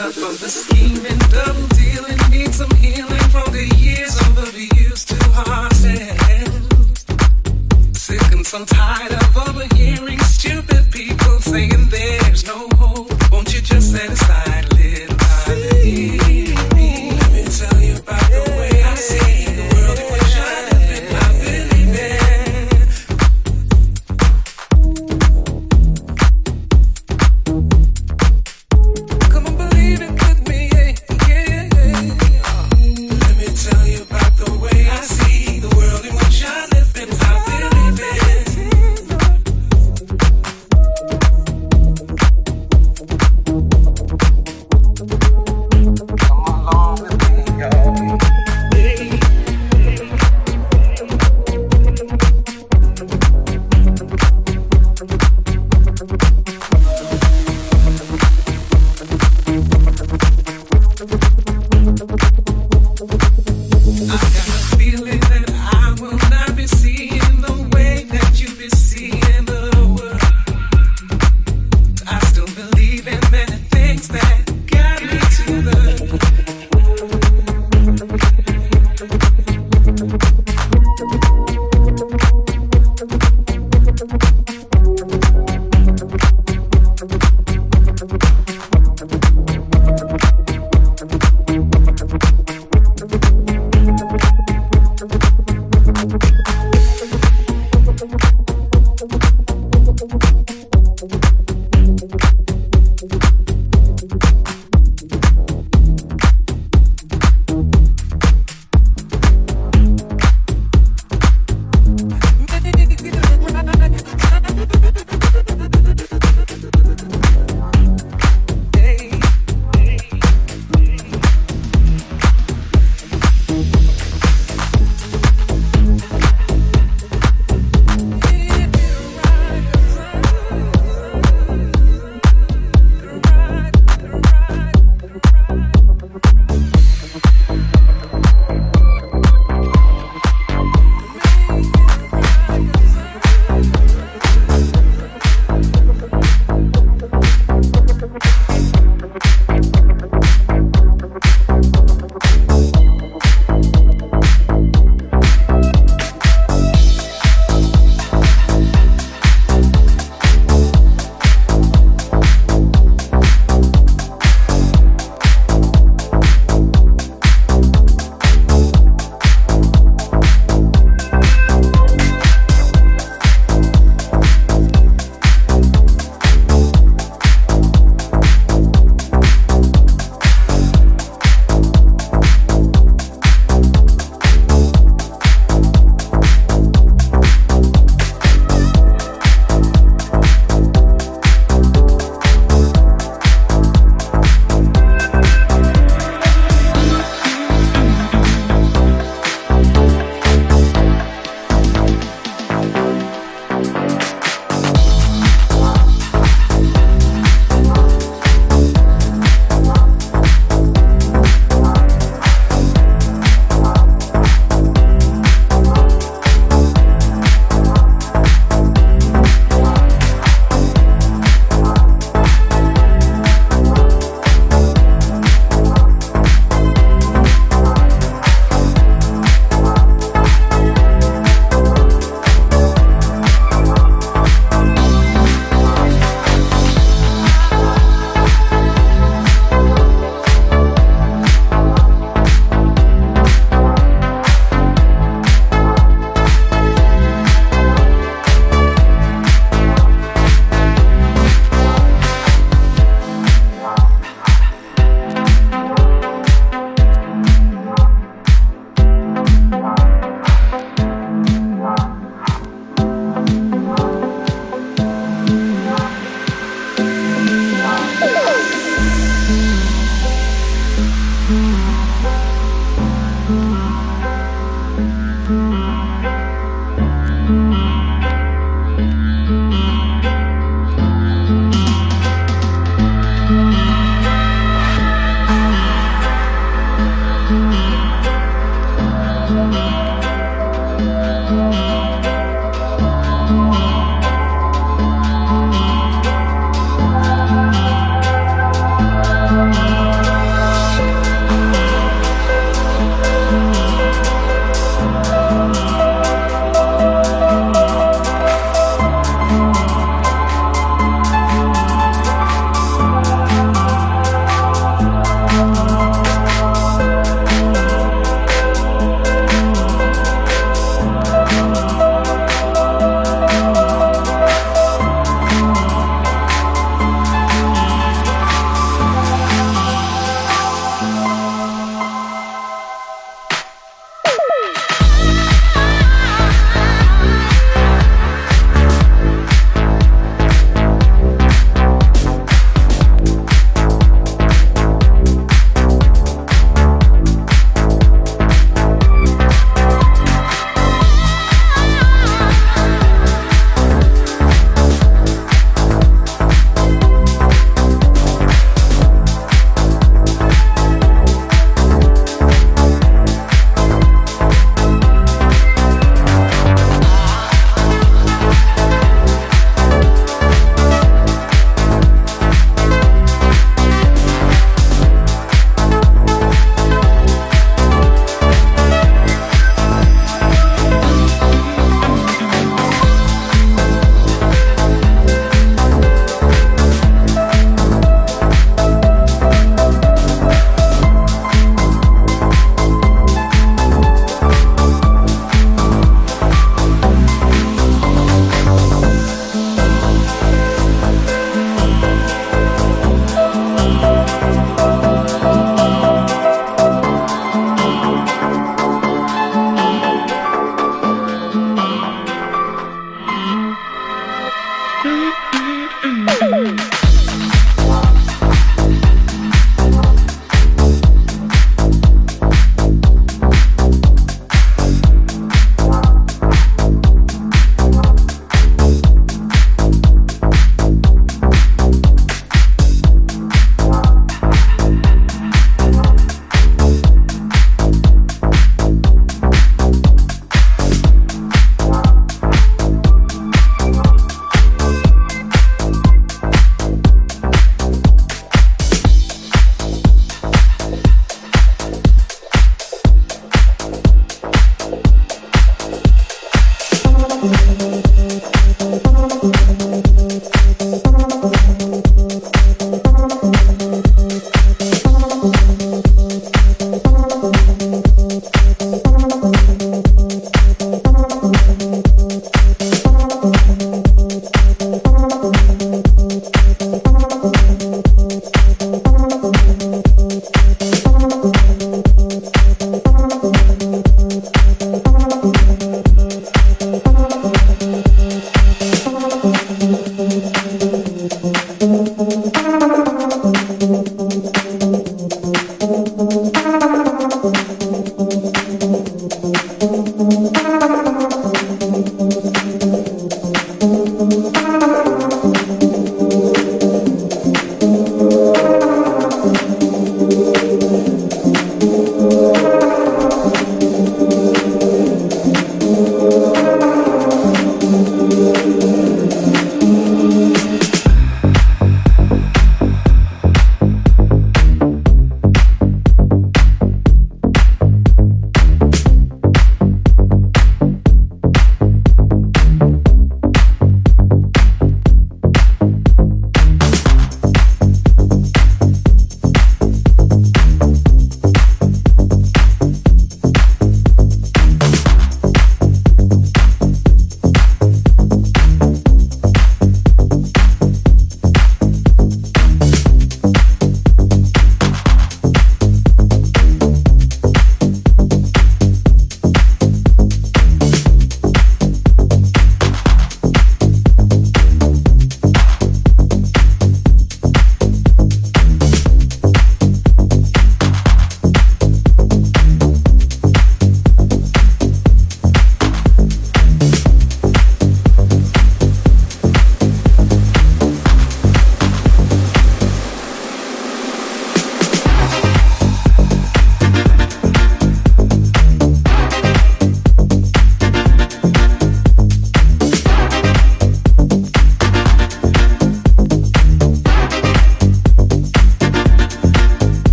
Enough of the scheming, double dealing, need some healing from the years of abuse. Stupid people saying there's no hope. Won't you just set aside?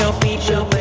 Yeah.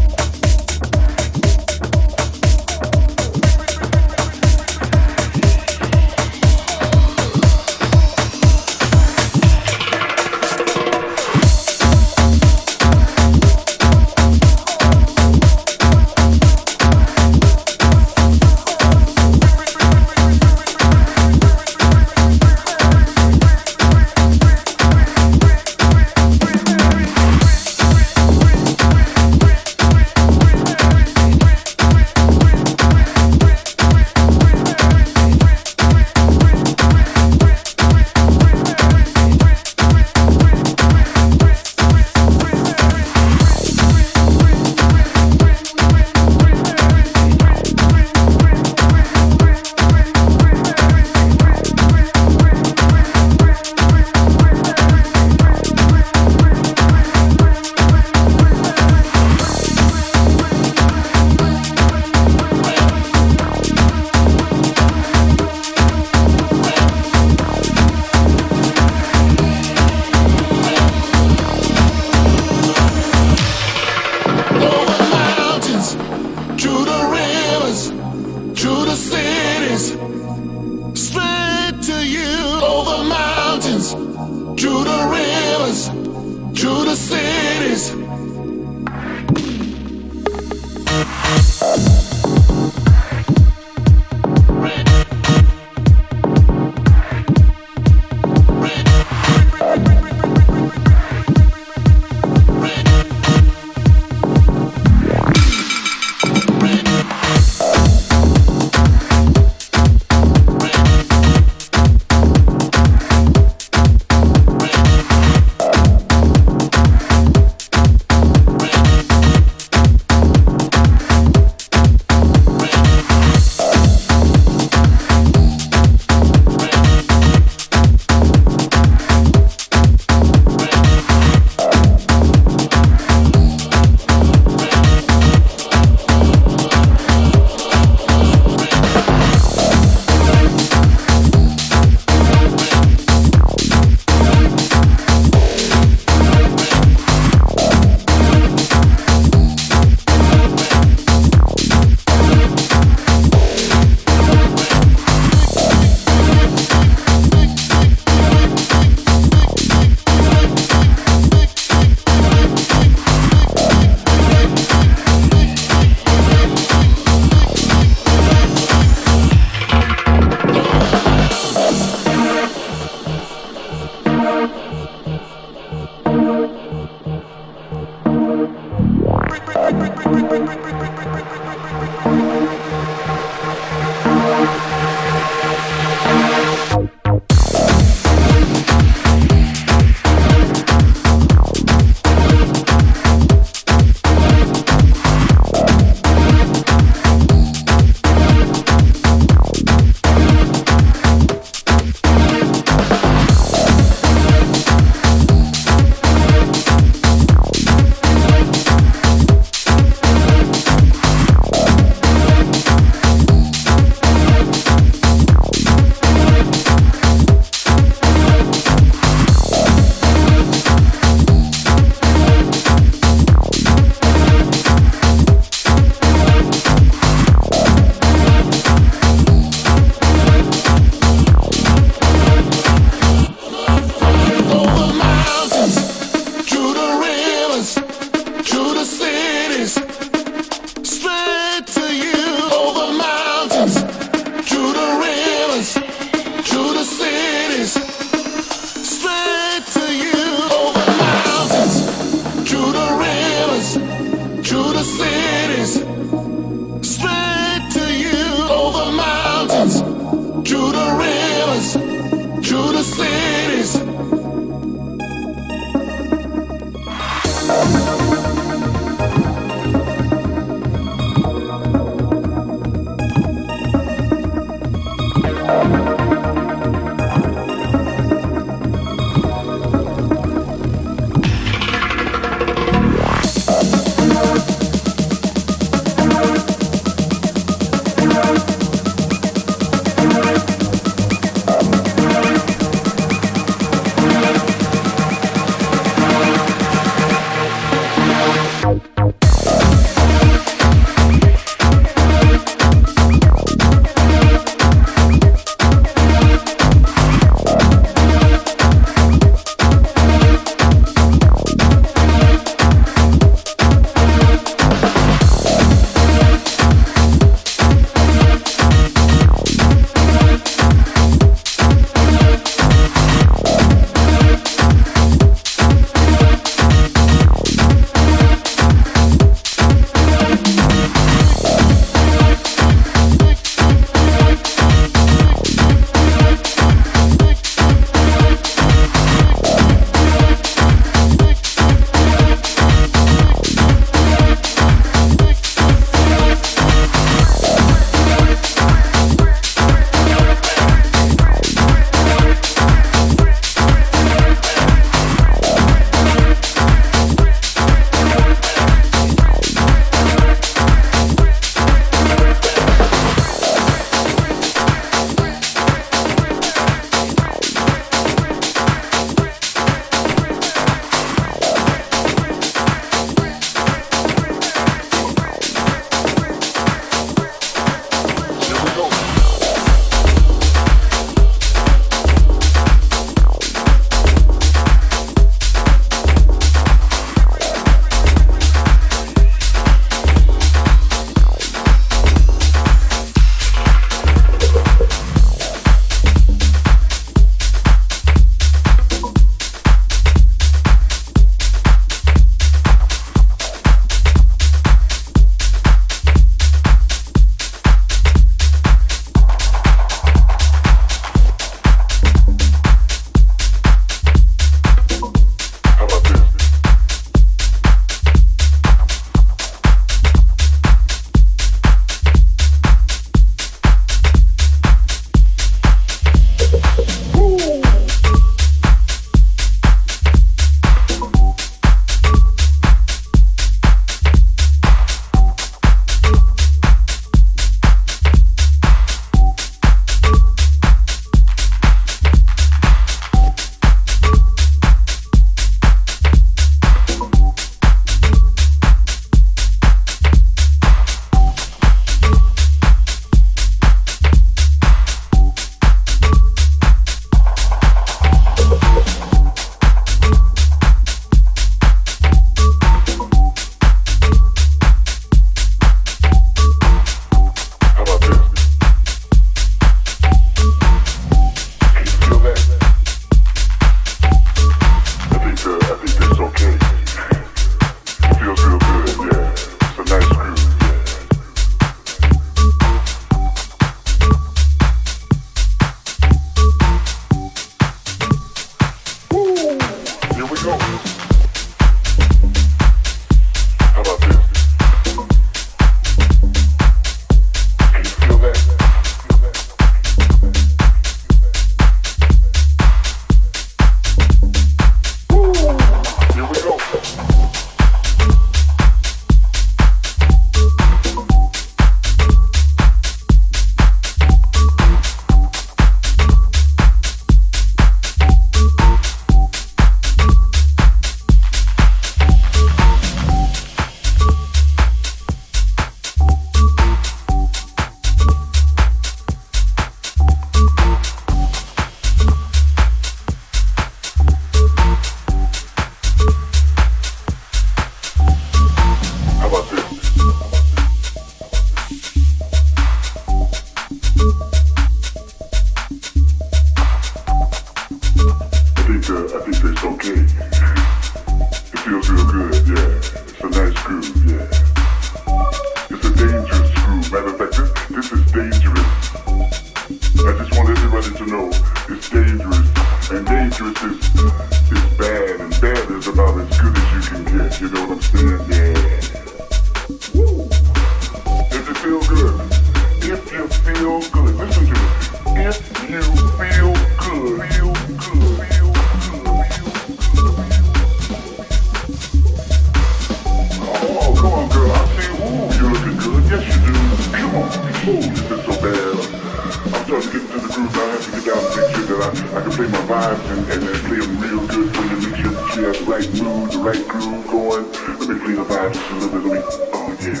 take my vibes and, and, and play them real good for you. Make sure that you have the right mood, the right groove going. Let me play the vibes just a little bit. Let me, oh yeah,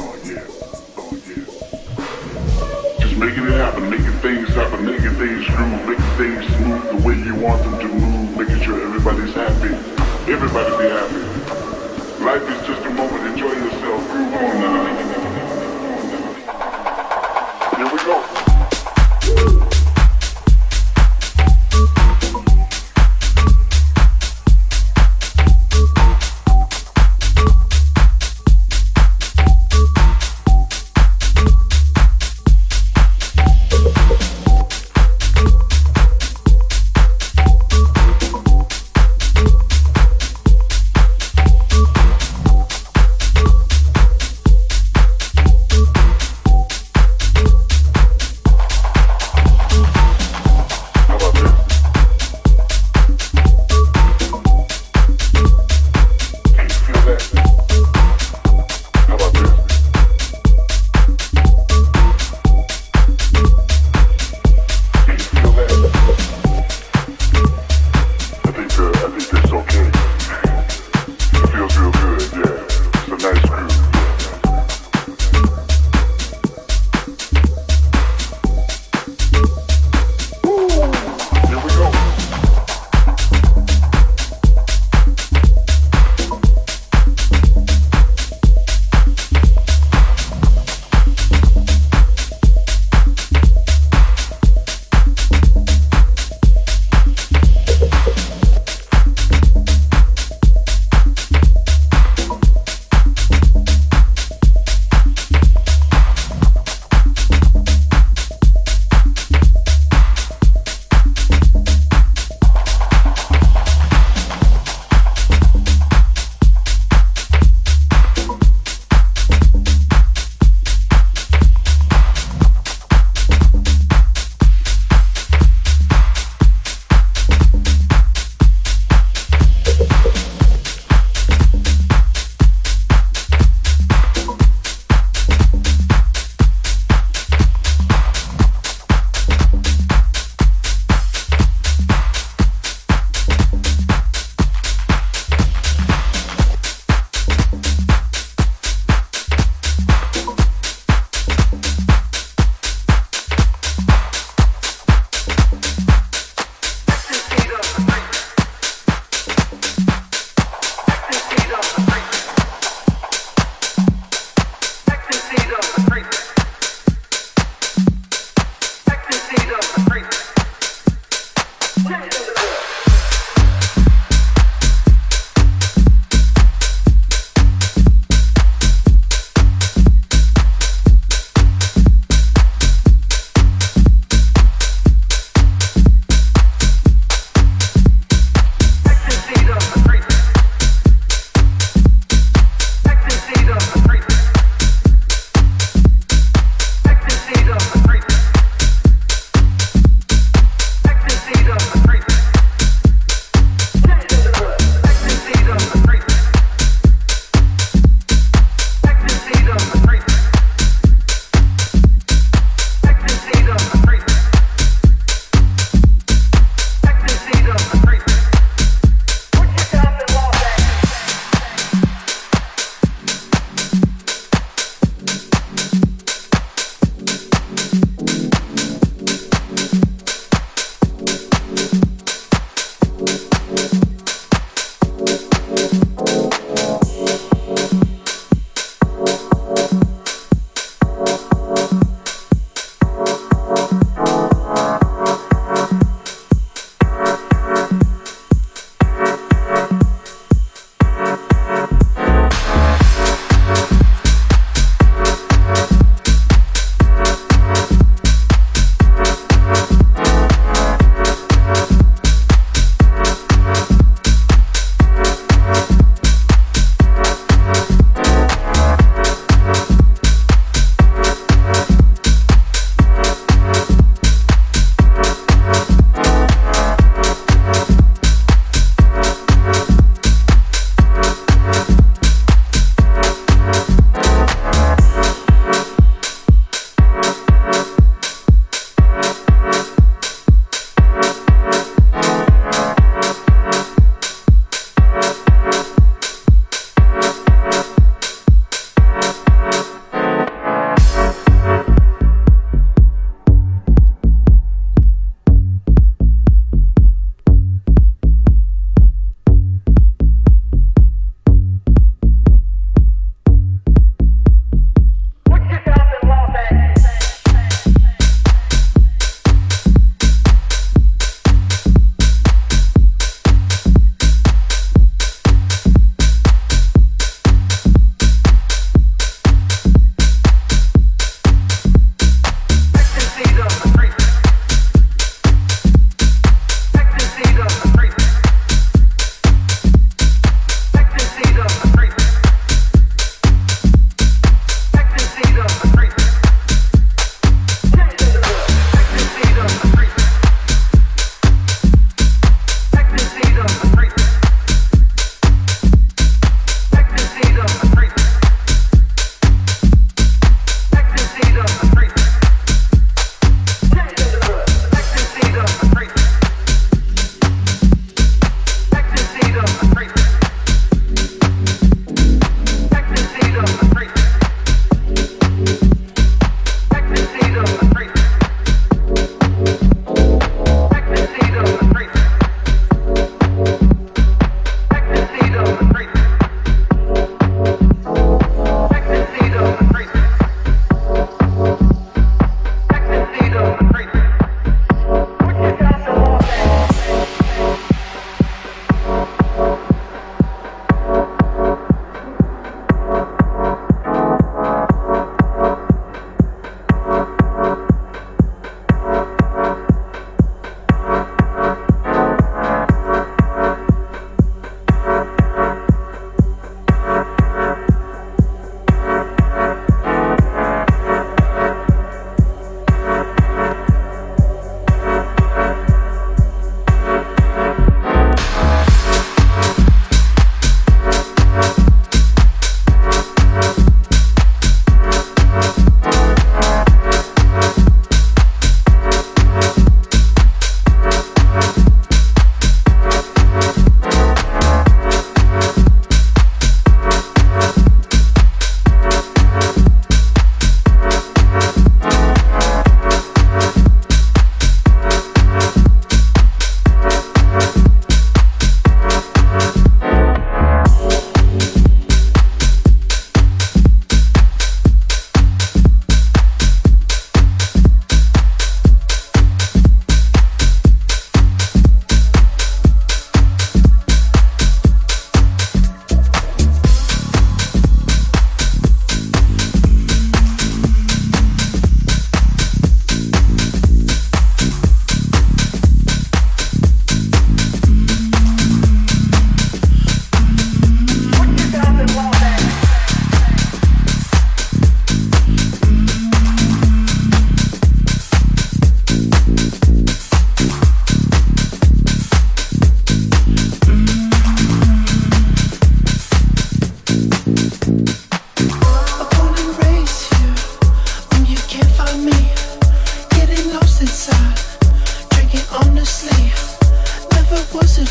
oh yeah, oh yeah. Just making it happen, making things happen, making things groove, making things smooth the way you want them to move, making sure everybody's happy. Everybody be happy. Life is just a moment. Enjoy yourself. Groove on now.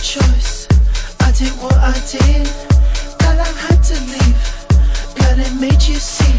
Choice. I did what I did, but I had to leave. But it made you see.